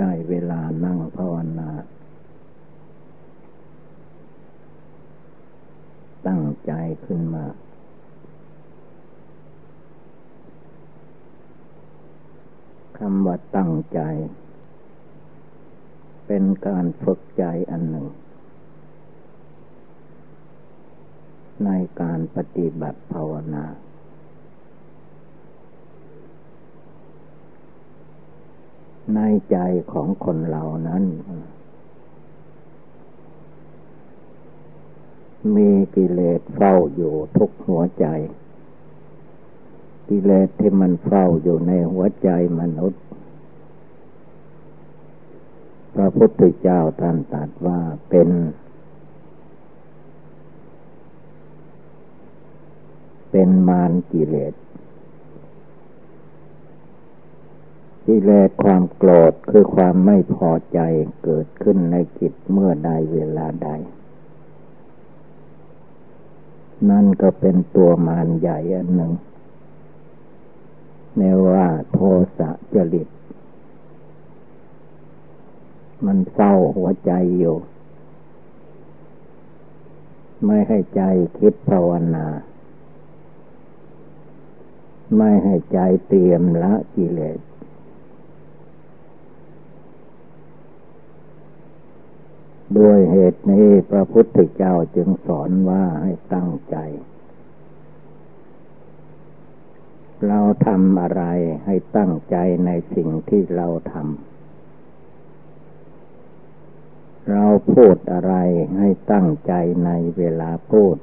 ได้เวลานั่งภาวนาตั้งใจขึ้นมา คำว่าตั้งใจ เป็นการฝึกใจอันหนึ่ง ในการปฏิบัติภาวนา ในใจของคนเรานั้น มีกิเลสเฝ้าอยู่ทุกหัวใจ กิเลสที่มันเฝ้าอยู่ในหัวใจมนุษย์ พระพุทธเจ้าท่านตรัสว่าเป็นเป็นมารกิเลส กิเลสความโกรธคือความไม่พอใจเกิดขึ้นในจิตเมื่อใดเวลาใด นั่นก็เป็นตัวมารใหญ่อันหนึ่งเนว่าโทสะจริต มันเศร้าหัวใจอยู่ ไม่ให้ใจคิดภาวนา ไม่ให้ใจเตรียมละกิเลส ด้วยเหตุนี้พระพุทธเจ้าจึงสอนว่าให้ตั้งใจ เราทำอะไรให้ตั้งใจในสิ่งที่เราทำ เราพูดอะไรให้ตั้งใจในเวลาพูด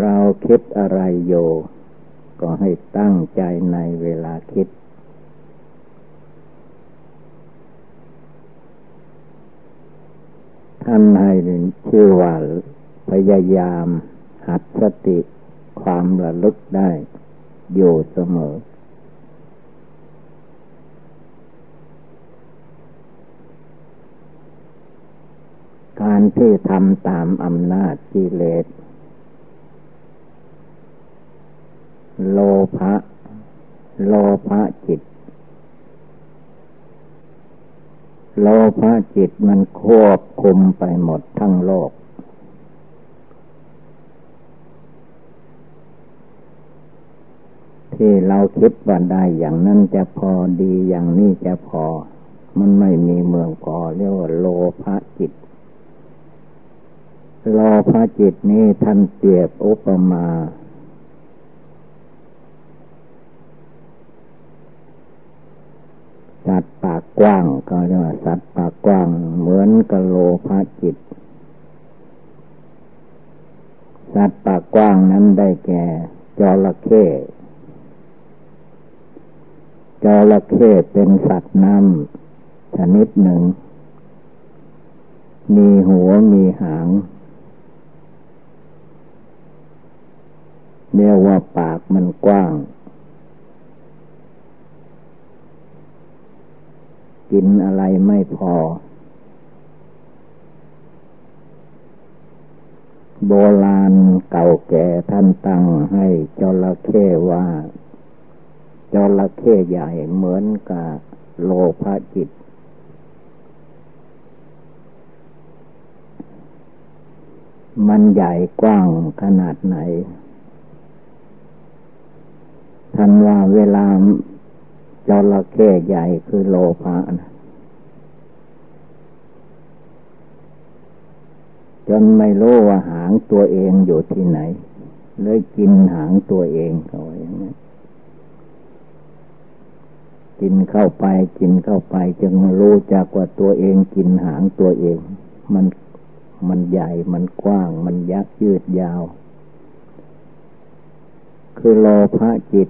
เราคิดอะไรอยู่ก็ให้ตั้งใจในเวลาคิด ท่านให้ชื่อว่าพยายามหัดสติความระลึกได้ อยู่เสมอ การที่ทำตามอำนาจกิเลส โลภะโลภะจิต โลภะจิตมันควบคุมไปหมดทั้งโลก ที่เราคิดว่าได้อย่างนั้นจะพอดีอย่างนี้จะพอ มันไม่มีเมืองพอเรียกว่าโลภะจิต โลภะจิตนี้ท่านเปรียบอุปมา สัตว์ปากกว้างก็เรียกว่าสัตว์ปากกว้าง เหมือนกะโลภะจิต สัตว์ปากกว้างนั้นได้แก่จระเข้จระเข้เป็นสัตว์น้ำชนิดหนึ่ง มีหัวมีหางเรียกว่าปากมันกว้าง กินอะไรไม่พอ โบราณเก่าแก่ท่านตั้งให้จระเข้ว่าจระเข้ใหญ่เหมือนกับโลภะจิต มันใหญ่กว้างขนาดไหนท่านว่าเวลา จระเข้ใหญ่คือโลภะนะจนไม่รู้ว่าหางตัวเองอยู่ที่ไหน เลยกินหางตัวเองเขาอย่างนี้กินเข้าไปกินเข้าไปจึงรู้จักว่าตัวเองกินหางตัวเอง มันมันใหญ่มันกว้าง มันยักยืดยาว คือโลภะจิต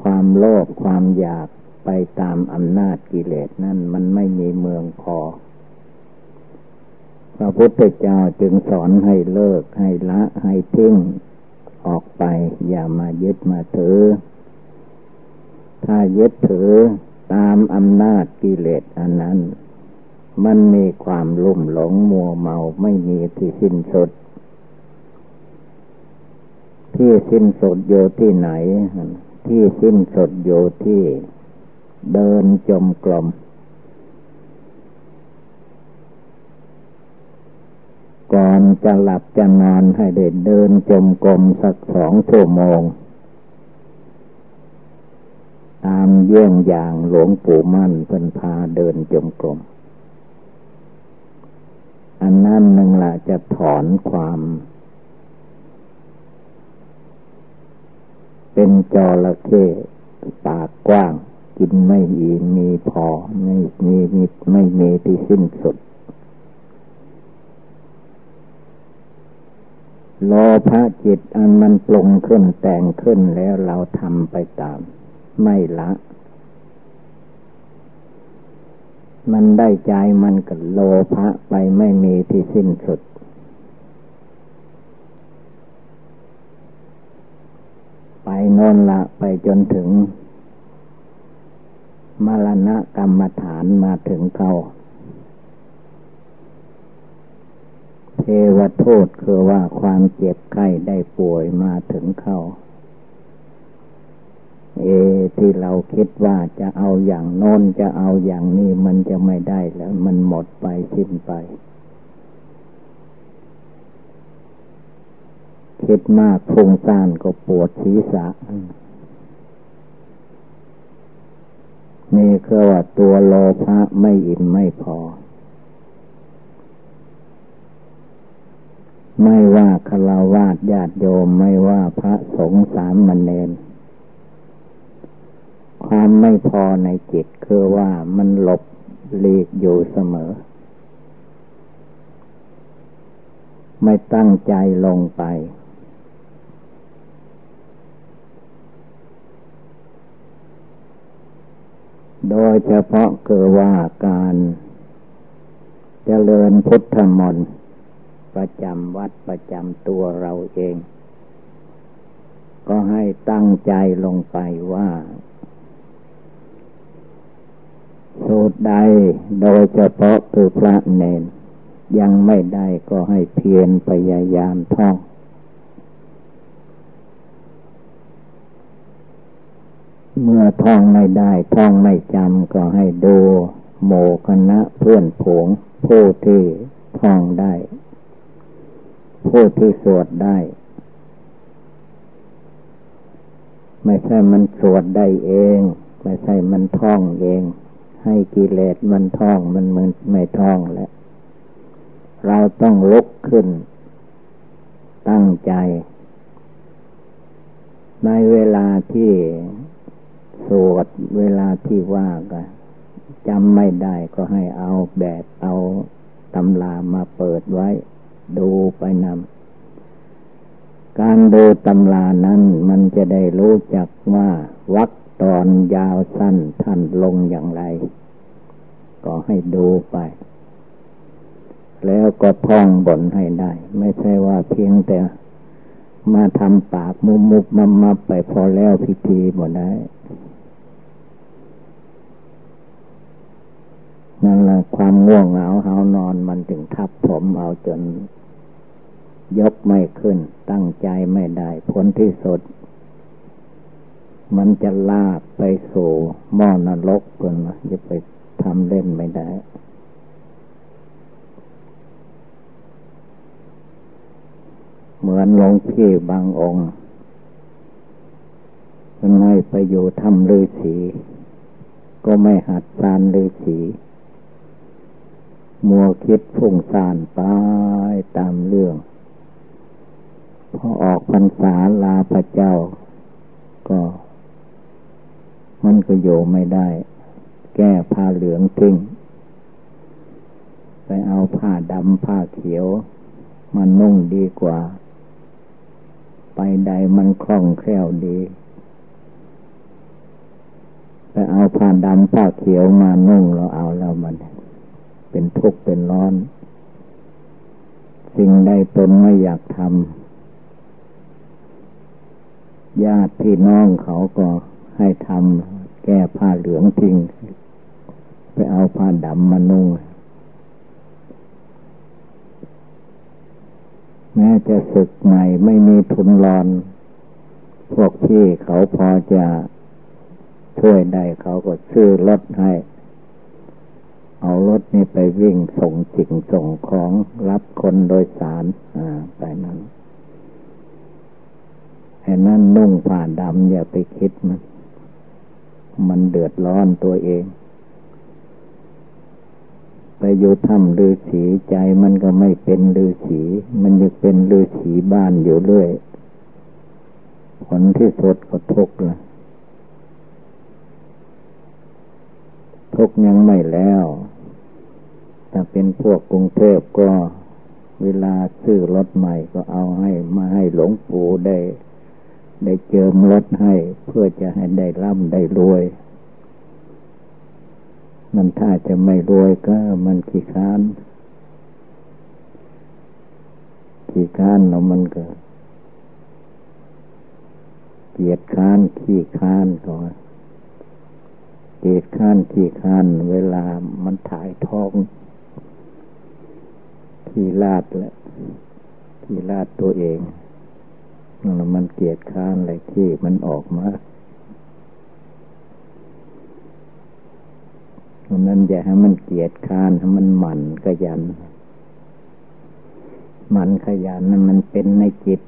ความโลภความอยากไปตามอำนาจกิเลสนั่นมันไม่มีเมืองพอ พระพุทธเจ้าจึงสอนให้เลิกให้ละให้ทิ้งออกไป อย่ามายึดมาถือ ถ้ายึดถือตามอำนาจกิเลสอันนั้น มันมีความลุ่มหลงมัวเมาไม่มีที่สิ้นสุด ที่สิ้นสุดอยู่ที่ไหน ที่สิ้นสุดอยู่ที่เดินจมกลม ก่อนจะหลับจะนอนให้เด็เดินจมกลมสักสองชั่วโมง ตามเยี่ยงอย่างหลวงปู่มั่นเพิ่นพาเดินจมกลม อันนั้นนึงละจะถอนความ เป็นจระเข้ปากกว้าง กินไม่มีมีพอ ไม่มีมีไม่มีที่สิ้นสุด โลภะจิตอันมันปรุงขึ้นแต่งขึ้นแล้วเราทำไปตาม ไม่ละ มันได้ใจมันก็โลภะไปไม่มีที่สิ้นสุด ไปโนนละไปจนถึง มรณะกรรมฐานมาถึงเขาเทวโทษคือว่าความเจ็บไข้ได้ป่วยมาถึงเขาเอที่เราคิดว่าจะเอาอย่างโน้นจะเอาอย่างนี้มันจะไม่ได้แล้ว มันหมดไปสิ้นไป คิดมากฟุ้งซ่านก็ปวดศีรษะนี่คือว่าตัวโลภะไม่อิ่มไม่พอ ไม่ว่าคารวาสญาติโยมไม่ว่าพระสงฆ์สามมเณรความไม่พอในจิตคือว่ามันหลบหลีกอยู่เสมอ ไม่ตั้งใจลงไป โดยเฉพาะคือว่าการเจริญพุทธมนต์ประจำวัดประจำตัวเราเอง ก็ให้ตั้งใจลงไปว่าสูตรใดโดยเฉพาะคือพระเนนยังไม่ได้ก็ให้เพียรพยายามท่อง เมื่อท่องไม่ได้ ท่องไม่จำก็ให้ดู โมคณะเพื่อนผงผู้ที่ท่องได้ ผู้ที่สวดได้ ไม่ใช่มันสวดได้เอง ไม่ใช่มันท่องเอง ให้กิเลสมันท่องมันมันไม่ท่องแล้ว เราต้องลุกขึ้น ตั้งใจ ในเวลาที่ สวดเวลาที่ว่าก็จำไม่ได้ก็ให้เอาแบบเอาตำรามาเปิดไว้ ดูไปนำการดูตำรานั้นมันจะได้รู้จักว่าวักตอนยาวสั้นท่านลงอย่างไร ก็ให้ดูไป แล้วก็ท่องบนให้ได้ ไม่ใช่ว่าเพียงแต่มาทำปากมุมมุกมัมมาไปพอแล้วพิธีหมดได้ นั่นแหละความง่วงเหงาเหานอนมันถึงทับผมเอาจน ยกไม่ขึ้น ตั้งใจไม่ได้ผลที่สุด มันจะลากไปสู่หม้อนรกเกินจะไปทำเล่นไม่ได้เหมือนหลวงพี่บางองค์มันให้ไปอยู่ทำฤาษีก็ไม่หัดสานฤาษี มัวคิดฟุ้งซ่านไปตามเรื่อง พอออกพรรษาลาพระเจ้า ก็ มันก็โยไม่ได้ แก้ผ้าเหลืองทิ้งไปเอาผ้าดำผ้าเขียว มันนุ่งดีกว่า ไปใดมันคล่องแคล่วดีไปเอาผ้าดำผ้าเขียวมานุ่งเราเอาแล้วมัน เป็นทุกข์เป็นร้อน สิ่งใดตนไม่อยากทำญาติพี่น้องเขาก็ให้ทำแก้ผ้าเหลืองทิ้งไปเอาผ้าดำมานุ่งแม้จะศึกใหม่ไม่มีทุนรอน พวกพี่เขาพอจะช่วยได้เขาก็ซื้อรถให้ เอารถนี่ไปวิ่งส่งสิ่งส่งของรับคนโดยสารอ่าไปนั้นไอ้นั่นนุ่งผ้าดำอย่าไปคิดมัน มันเดือดร้อนตัวเอง ไปอยู่ถ้ำฤาษีใจมันก็ไม่เป็นฤาษีมันจะเป็นฤาษีบ้านอยู่เรื่อย ผลที่สุดก็ทุกข์ละ ทุกยังไม่แล้ว ถ้าเป็นพวกกรุงเทพก็เวลาซื้อรถใหม่ก็เอาให้มาให้หลวงปู่ได้ ได้เจิมรถให้ เพื่อจะให้ได้ร่ำได้รวย มันถ้าจะไม่รวยก็มันขี้ค้านขี้ค้านแล้วมันก็เกียดค้านขี้ค้านก่อน เกียดค้านขี้ค้านเวลามันถ่ายท้องขี้ลาดและขี้ลาดตัวเองมันเกียดค้านอะไรที่มันออกมาเพราะนั้นอย่าให้มันเกียดค้านให้มันหมั่นขยันหมั่นขยันนั้นมันเป็นในจิต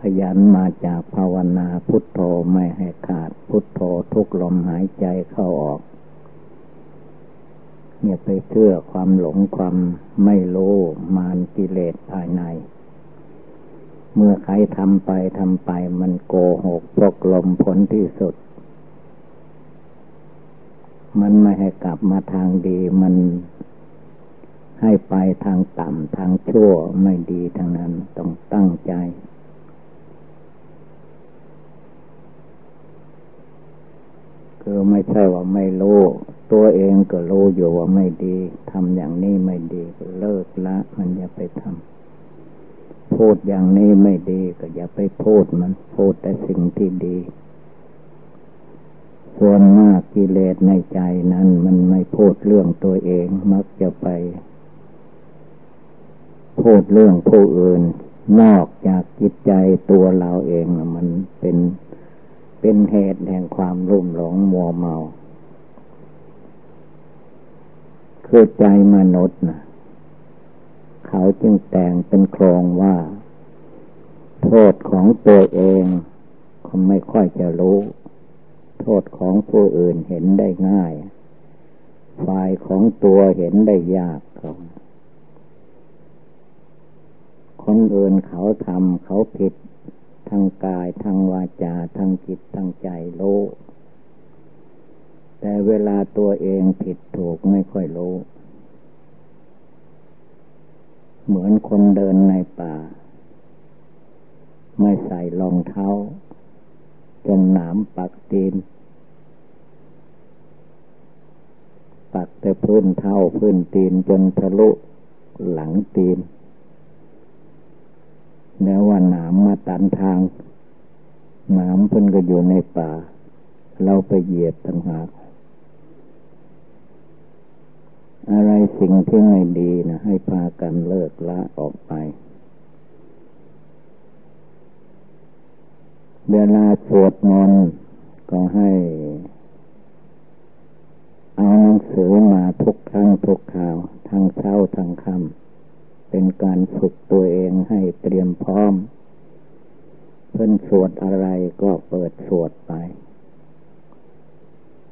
ขยันมาจากภาวนาพุทโธไม่ให้ขาดพุทโธทุกลมหายใจเข้าออกเนี่ยไปเชื่อความหลงความไม่รู้มานกิเลสภายใน เมื่อใครทำไปทำไปมันโกหกพกลมผลที่สุด มันไม่ให้กลับมาทางดีมันให้ไปทางต่ำทางชั่วไม่ดีทางนั้นต้องตั้งใจ คือไม่ใช่ว่าไม่รู้ ตัวเองก็รู้อยู่ว่าไม่ดีทำอย่างนี้ไม่ดีก็เลิกละ มันอย่าไปทำพูดอย่างนี้ไม่ดีก็อย่าไปพูดมันพูดแต่สิ่งที่ดี ส่วนมากกิเลสในใจนั้น มันไม่พูดเรื่องตัวเองมักจะไป พูดเรื่องผู้อื่น นอกจากจิตใจตัวเราเองมันเป็น เป็นเหตุแห่งความรุ่มหลงมัวเมา คือใจมนุษย์นะเขาจึงแต่งเป็นโครงว่า โทษของตัวเองเขาไม่ค่อยจะรู้ โทษของผู้อื่นเห็นได้ง่าย ฝ่ายของตัวเห็นได้ยากเขาคนอื่นเขาทำเขาผิด ทางกายทางวาจาทางจิตทางใจโลแต่เวลาตัวเองผิดถูกไม่ค่อยรู้ เหมือนคนเดินในป่า ไม่ใส่รองเท้า จนหนามปักตีน ปักแต่พื้นเท้าพื้นตีนจนทะลุหลังตีน แล้วว่าหนามมาตันทางหนามเพิ่นก็อยู่ในป่า เราไปเหยียบต่างหากอะไรสิ่งที่ไม่ดีนะให้พากันเลิกละออกไป เวลาสวดมนต์ก็ให้ เอาหนังสือมาทุกครั้งทุกข่าว ทั้งเช้าทั้งค่ำ เป็นการฝึกตัวเองให้เตรียมพร้อม เพิ่นสวดอะไรก็เปิดสวดไป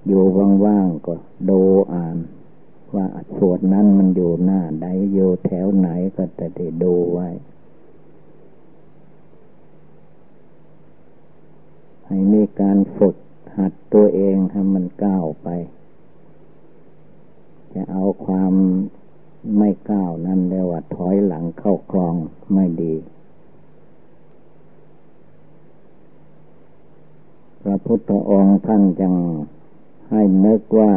อยู่ว่างๆก็ดูอ่าน ว่าสวดนั้นมันอยู่หน้าใดอยู่แถวไหนก็จะได้ดูไว้ ให้มีการฝึกหัดตัวเองให้มันก้าวไป จะเอาความ ไม่ก้าวนั่นเรียกว่าถอยหลังเข้าคลองไม่ดี พระพุทธองค์ท่านจังให้นึกว่า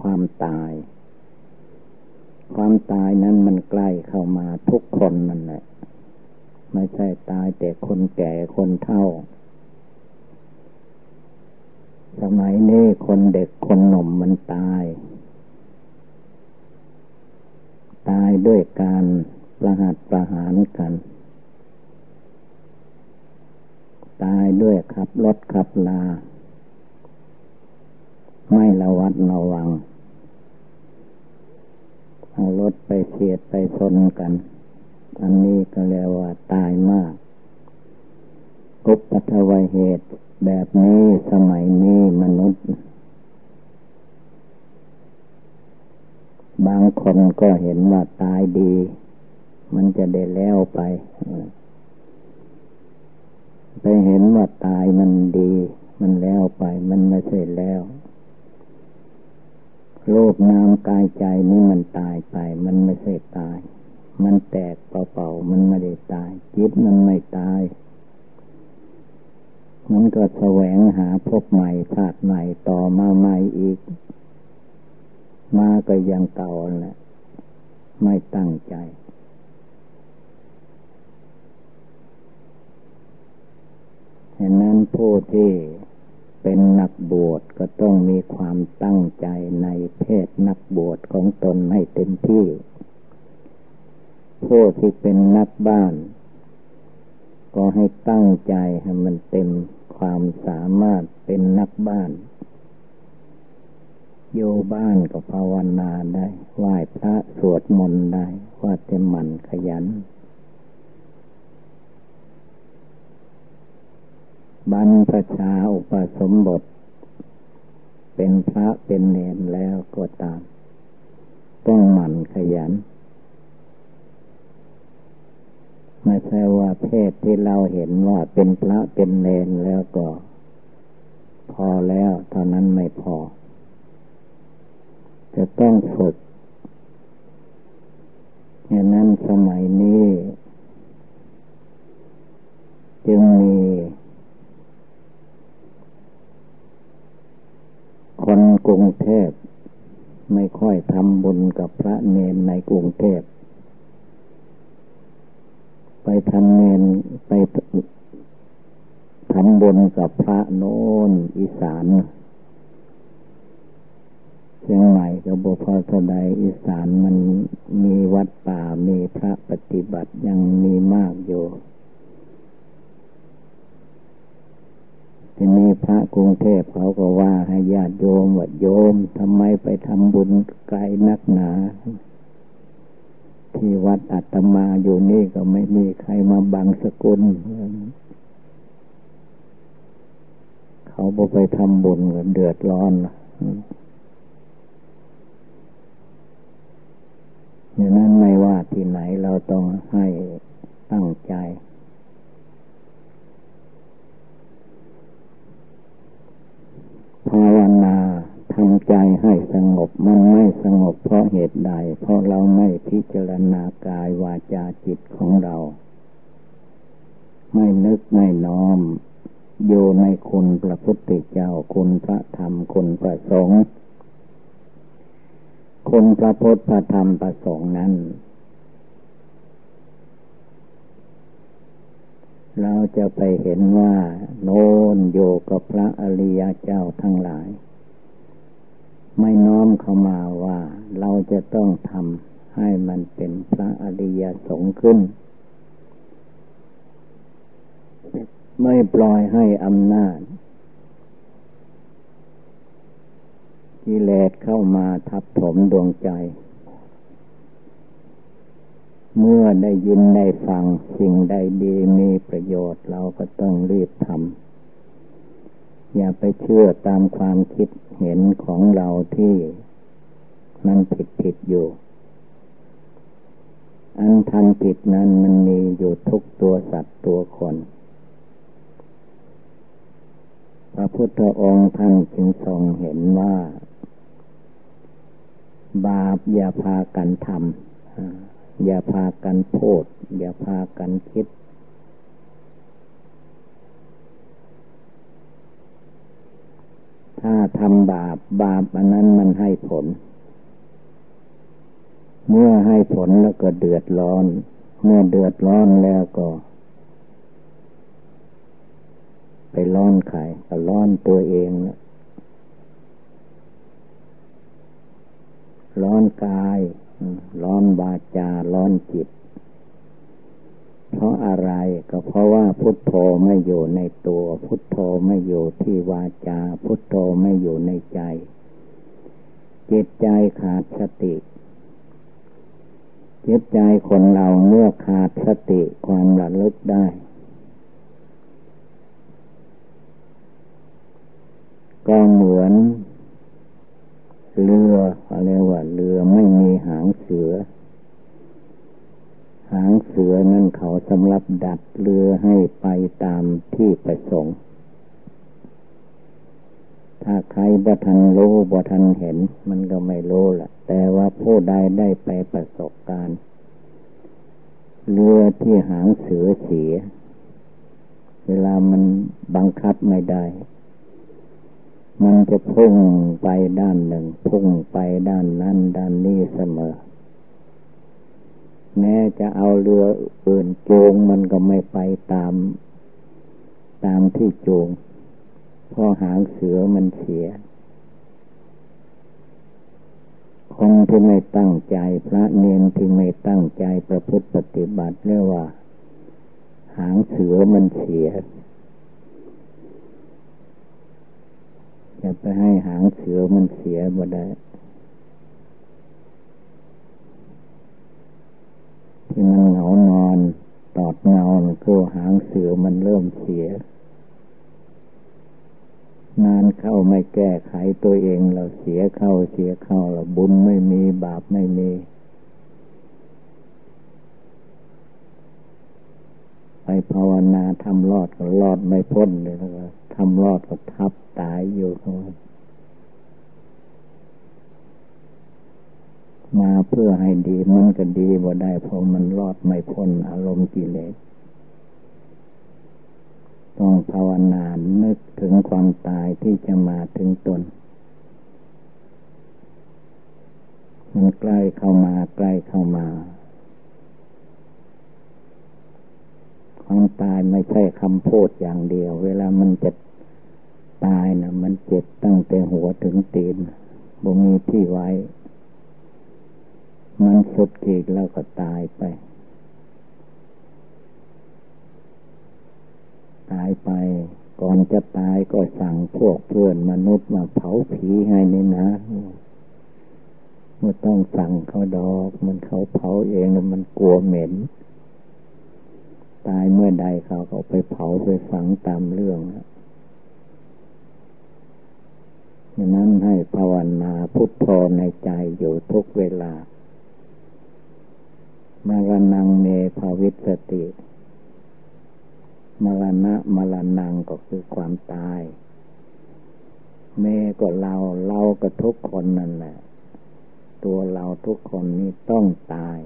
ความตาย ความตายนั้นมันใกล้เข้ามาทุกคนนั่นแหละ ไม่ใช่ตายแต่คนแก่คนเฒ่า สมัยนี้คนเด็กคนหนุ่มมันตาย ตายด้วยการประหัตประหารกัน ตายด้วยขับรถขับลา ไม่ระวัดระวัง เอารถไปเสียดไปชนกัน อันนี้ก็เรียกว่าตายมาก กุปทวเหตุแบบนี้สมัยนี้มนุษย์ บางคนก็เห็นว่าตายดี มันจะได้แล้วไปไปเห็นว่าตายมันดี มันแล้วไป มันไม่ใช่แล้วโลกนามกายใจนี่มันตายไป มันไม่ใช่ตาย มันแตกเปล่าๆมันไม่ได้ตาย จิตมันไม่ตาย มันก็แสวงหาพบใหม่ชาติใหม่ต่อมาใหม่อีก มาก็ยังเก่าแหละไม่ตั้งใจ ฉะนั้นผู้ที่เป็นนักบวชก็ต้องมีความตั้งใจในเพศนักบวชของตนให้เต็มที่ ผู้ที่เป็นนักบ้าน ก็ให้ตั้งใจให้มันเต็มความสามารถเป็นนักบ้าน โยบ้านก็ภาวนาได้ไหว้พระสวดมนต์ได้ ว่าเต็มมันขยัน บรรพชาอุปสมบท เป็นพระเป็นเนรแล้วก็ตาม ต้องหมั่นขยัน ไม่ใช่ว่าเพศที่เราเห็นว่าเป็นพระเป็นเนรแล้วก็ พอแล้วเท่านั้นไม่พอ จะต้องฝึกดังนั้นสมัยนี้ จึงมี คนกรุงเทพ ไม่ค่อยทำบุญกับพระเนนในกรุงเทพ ไปทำเนนไปทำบุญกับพระโน้นอีสาน เชียงใหม่กับบุพพใดอีสานมันมีวัดป่ามีพระปฏิบัติยังมีมากอยู่ทีนี้พระกรุงเทพเขาก็ว่าให้ญาติโยมว่าโยมทำไมไปทำบุญไกลนักหนา ที่วัดอัตมาอยู่นี่ก็ไม่มีใครมาบังสกุล เขาบอไปทำบุญก็เดือดร้อนอย่างนั้นไม่ว่าที่ไหนเราต้องให้ตั้งใจ ภาวนาทำใจให้สงบมันไม่สงบเพราะเหตุใด เพราะเราไม่พิจารณากายวาจาจิตของเรา ไม่นึกไม่น้อม โยในคุณพระพุทธเจ้าคุณพระธรรมคุณพระสงฆ์ คุณพระพุทธพระธรรมพระสงฆ์นั้น เราจะไปเห็นว่า โน้นโยกับพระอริยเจ้าทั้งหลาย ไม่น้อมเข้ามาว่า เราจะต้องทำให้มันเป็นพระอริยสงฆ์ขึ้น ไม่ปล่อยให้อำนาจ กิเลสเข้ามาทับถมดวงใจ เมื่อได้ยินได้ฟังสิ่งใดดีมีประโยชน์เราก็ต้องรีบทำอย่าไปเชื่อตามความคิดเห็นของเราที่มันผิดผิดอยู่ อันทันผิดนั้นมันมีอยู่ทุกตัวสัตว์ตัวคนพระพุทธองค์ท่านจึงทรงเห็นว่า บาปอย่าพากันทำอย่าพากันพูดอย่าพากันคิด ถ้าทำบาปบาปอันนั้นมันให้ผล เมื่อให้ผลแล้วก็เดือดร้อน เมื่อเดือดร้อนแล้วก็ ไปร้อนใครก็ร้อนตัวเองนะ ร้อนกาย ร้อนวาจา ร้อนจิต เพราะอะไรก็เพราะว่าพุทโธไม่อยู่ในตัว พุทโธไม่อยู่ที่วาจา พุทโธไม่อยู่ในใจ จิตใจขาดสติจิตใจคนเราเมื่อขาดสติความระลึกได้ ก็เหมือน เรืออะไรว่าเรือไม่มีหางเสือ หางเสือนั่นเขาสำหรับดัดเรือให้ไปตามที่ประสงค์ ถ้าใครบ่ทันรู้บ่ทันเห็น มันก็ไม่รู้ละแต่ว่าผู้ใดได้ไปประสบการณ์ เรือที่หางเสือเสีย เวลามันบังคับไม่ได้ มันจะพุ่งไปด้านหนึ่ง พุ่งไปด้านนั้น ด้านนี้เสมอ แม้จะเอาเรืออื่นโจงมันก็ไม่ไปตาม ตามที่โจงเพราะหางเสือมันเสียคนที่ไม่ตั้งใจพระเนนที่ไม่ตั้งใจประพฤติปฏิบัติเรียกว่า หางเสือมันเสีย จะไปให้หางเสือมันเสียบ่ได้ที่มันเหงานอนตอดเงาคือหางเสือมันเริ่มเสีย นานเข้าไม่แก้ไขตัวเองเราเสียเข้าเสียเข้าเราบุญไม่มีบาปไม่มี ไป ภาวนาทำรอดก็รอดไม่พ้นเลยนะทำรอดก็ทับตายอยู่เขามาเพื่อให้ดีมันก็ดีบ่ได้เพราะมันรอดไม่พ้นอารมณ์กิเลสต้องภาวนานึกถึงความตายที่จะมาถึงตน มันใกล้เข้ามาใกล้เข้ามา ความตายไม่ใช่คำพูดอย่างเดียว เวลามันจะตายนะมันเจ็บตั้งแต่หัวถึงตีนบ่มีที่ไว้ มันสุดขีดแล้วก็ตายไป ตายไป ก่อนจะตายก็สั่งพวกเพื่อนมนุษย์มาเผาผีให้นี่นะเมื่อต้องสั่งเขาดอก มันเขาเผาเองแล้วมันกลัวเหม็น ตายเมื่อใดเขาเขาไปเผาไปฝังตามเรื่องแล้วฉะนั้นให้ภาวนาพุทโธในใจอยู่ทุกเวลา มรณงเมภาวิสติ มรณะมรณงก็คือความตาย เมก็เราเราก็ทุกคนนั่นแหละ ตัวเราทุกคนนี้ต้องตาย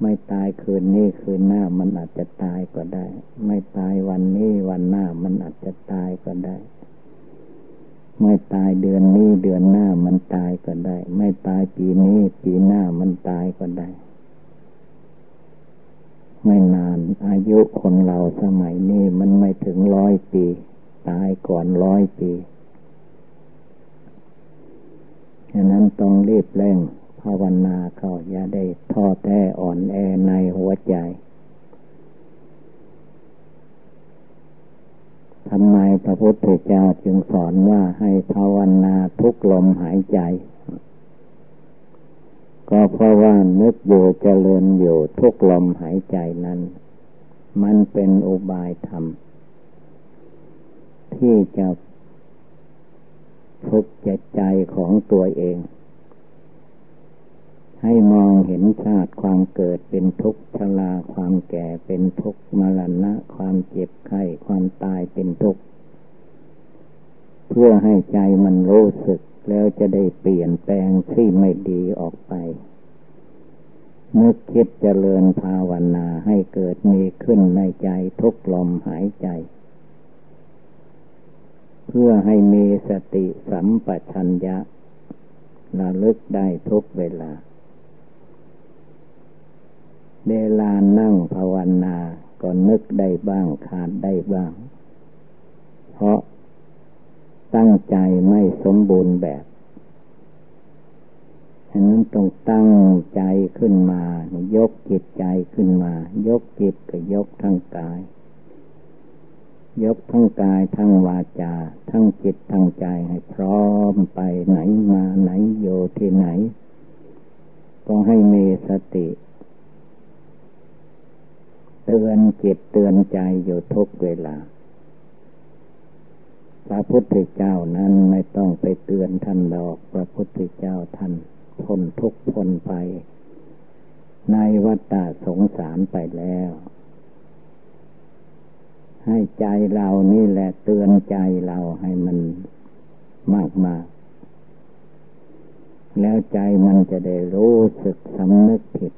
ไม่ตายคืนนี้คืนหน้ามันอาจจะตายก็ได้ ไม่ตายวันนี้วันหน้ามันอาจจะตายก็ได้ ไม่ตายเดือนนี้เดือนหน้ามันตายก็ได้ ไม่ตายปีนี้ปีหน้ามันตายก็ได้ ไม่นานอายุคนเราสมัยนี้มันไม่ถึงร้อยปี ตายก่อนร้อยปีฉะนั้นต้องรีบเร่ง ภาวนาเขาอย่าได้ท้อแท้อ่อนแอในหัวใจทำไมพระพุทธเจ้าจึงสอนว่าให้ภาวนาทุกลมหายใจ ก็เพราะว่านึกอยู่เจริญอยู่ทุกลมหายใจนั้น มันเป็นอุบายธรรม ที่จะฝึกจิตใจของตัวเอง ให้มองเห็นชาติความเกิดเป็นทุกข์ชราความแก่เป็นทุกข์มรณะ ความเจ็บไข้ความตายเป็นทุกข์เพื่อให้ใจมันรู้สึกแล้วจะได้เปลี่ยนแปลงที่ไม่ดีออกไปนึกคิดเจริญภาวนาให้เกิดมีขึ้นในใจทุกลมหายใจ เพื่อให้มีสติสัมปชัญญะระลึกได้ทุกเวลา เวลานั่งภาวนา ก็นึกได้บ้างขาดได้บ้าง เพราะตั้งใจไม่สมบูรณ์แบบฉะนั้นต้องตั้งใจขึ้นมา ยกจิตใจขึ้นมา ยกจิตก็ยกทั้งกาย ยกทั้งกายทั้งวาจา ทั้งจิตทั้งใจให้พร้อมไปไหนมาไหนโยที่ไหน ก็ให้มีสติ เตือนจิตเตือนใจอยู่ทุกเวลา พระพุทธเจ้านั้นไม่ต้องไปเตือนท่านดอก พระพุทธเจ้าท่านพ้นทุกพ้นไป ในวัฏฏะสงสารไปแล้ว ให้ใจเรานี่แหละเตือนใจเราให้มันมากมากแล้วใจมันจะได้รู้สึกสำนึกผิด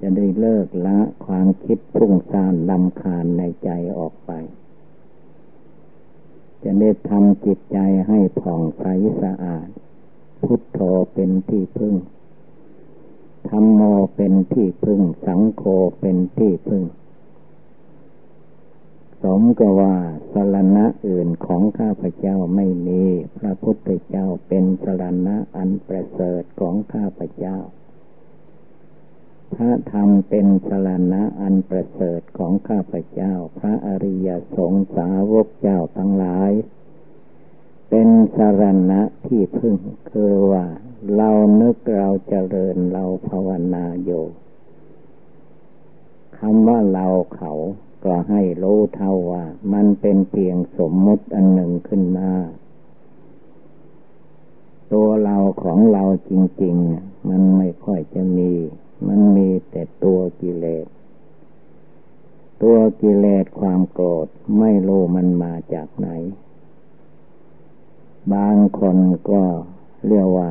จะได้เลิกละความคิดพุ่งซ่านลำคาญในใจออกไป จะได้ทำจิตใจให้ผ่องใสสะอาด พุทโธเป็นที่พึ่งธรรมโมเป็นที่พึ่ง สังโฆเป็นที่พึ่ง สมกว่าสรณะอื่นของข้าพเจ้าไม่มี พระพุทธเจ้าเป็นสรณะอันประเสริฐของข้าพเจ้า พระธรรมเป็นสรณะอันประเสริฐของข้าพเจ้า พระอริยสงสาวกเจ้าทั้งหลาย เป็นสรณะที่พึ่งคือว่า เรานึกเราเจริญเราภาวนาอยู่คำว่าเราเขาก็ให้รู้เท่าว่า มันเป็นเพียงสมมุติอันหนึ่งขึ้นมาตัวเราของเราจริง ๆ มันไม่ค่อยจะมี มันมีแต่ตัวกิเลส ตัวกิเลสความโกรธไม่รู้มันมาจากไหน บางคนก็เรียกว่า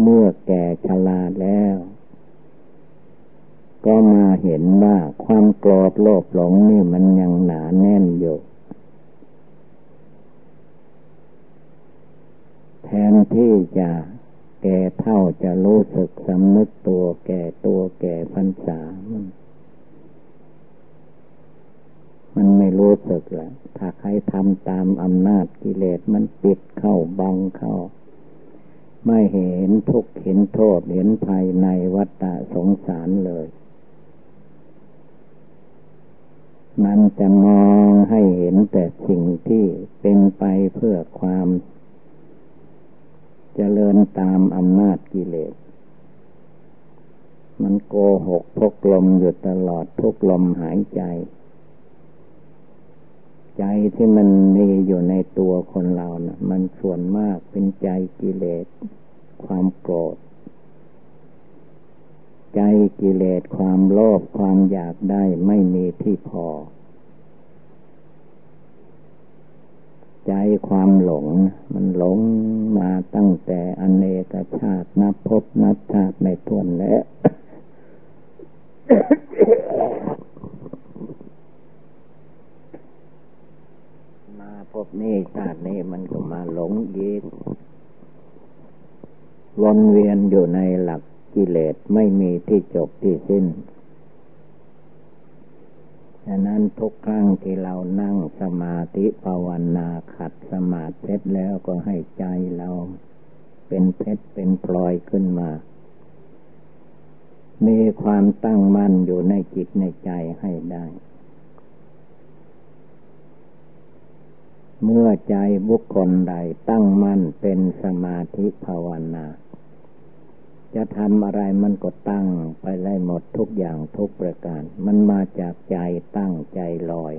เมื่อแก่ชราแล้ว ก็มาเห็นว่าความโกรธโลภหลงนี่มันยังหนาแน่นอยู่แทนที่จะ ก่เท่าจะรู้สึกสำนึกตัวแก่ตัวแก่พันษามันมันไม่รู้สึกละถ้าใครทำตามอำนาจกิเลสมันปิดเข้าบังเข้า ไม่เห็นทุกข์เห็นโทษเห็นภัยในวัฏสงสารเลย มันจะมองให้เห็นแต่สิ่งที่เป็นไปเพื่อความ เจริญตามอำนาจกิเลส มันโกหกพกลมอยู่ตลอดทุกลมหายใจ ใจที่มันมีอยู่ในตัวคนเรานะ่ะ มันส่วนมากเป็นใจกิเลส ความโกรธ ใจกิเลสความโลภความอยากได้ไม่มีที่พอ ใจความหลง มันหลงมาตั้งแต่อเนกชาตินับพบนับชาติไม่ทวนแล้วมาพบนี้ชาตินี้มันก็มาหลงยีกวนเวียนอยู่ในหลักกิเลสไม่มีที่จบที่สิ้น ฉะนั้นทุกครั้งที่เรานั่งสมาธิภาวนาขัดสมาธิแล้วก็ให้ใจเราเป็นเพชรเป็นพลอยขึ้นมา มีความตั้งมั่นอยู่ในจิตในใจให้ได้ เมื่อใจบุคคลใดตั้งมั่นเป็นสมาธิภาวนา จะทำอะไรมันก็ตั้งไปได้หมดทุกอย่างทุกประการ มันมาจากใจตั้งใจลอย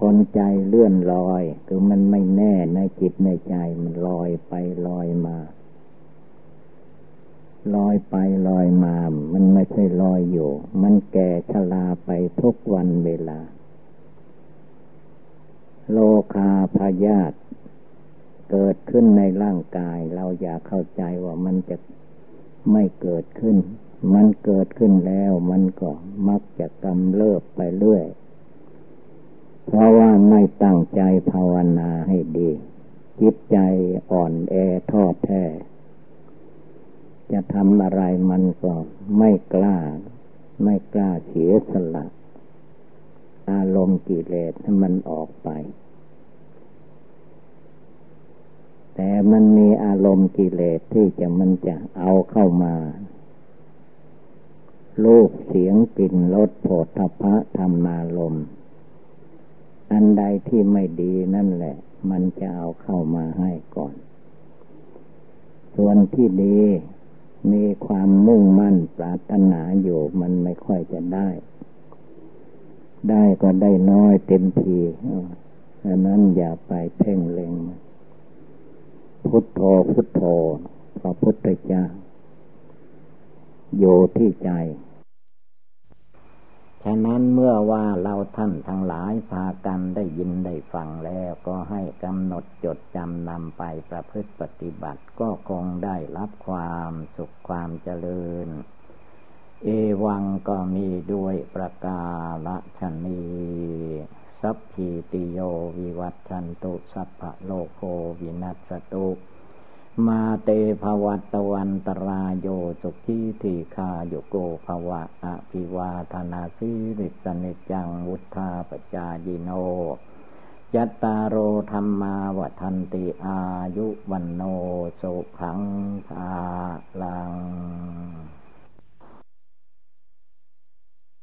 คนใจเลื่อนลอย คือมันไม่แน่ในจิตในใจมันลอยไปลอยมา ลอยไปลอยมา มันไม่ใช่ลอยอยู่ มันแก่ชราไปทุกวันเวลา โลคาพยาธ เกิดขึ้นในร่างกาย เราอยากเข้าใจว่ามันจะไม่เกิดขึ้น มันเกิดขึ้นแล้วมันก็มักจะกำเริบไปเรื่อย เพราะว่าไม่ตั้งใจภาวนาให้ดี จิตใจอ่อนแอทอดแท้ จะทำอะไรมันก็ไม่กล้า ไม่กล้าเสียสละ อารมณ์กิเลสให้มันออกไป แต่มันมีอารมณ์กิเลสที่จะมันจะเอาเข้ามาลูกเสียงกลิ่นรสโผฏฐะธรรมารมอันใดที่ไม่ดีนั่นแหละ มันจะเอาเข้ามาให้ก่อน ส่วนที่ดีมีความมุ่งมั่นปรารถนาอยู่มันไม่ค่อยจะได้ ได้ก็ได้น้อยเต็มทีดังนั้นอย่าไปเพ่งเล็ง พุทโธพุทโธพระพุทธเจ้าโยที่ใจ ฉะนั้นเมื่อว่าเราท่านทั้งหลายพากันได้ยินได้ฟังแล้วก็ให้กำหนดจดจำนำไปประพฤติปฏิบัติก็คงได้รับความสุขความเจริญ เอวังก็มีด้วยประกาศชนี สัพพิติโยวิวัตชันตุสัพพะโลโควินัสตุมาเตภวัตวันตรายโยสุขีทีคาโยโกภวะอภิวาธนาสิริสนิจังวุธาปจายิโนยัตตาโรธรรมาวันติอายุวันโนสุขังภาลัง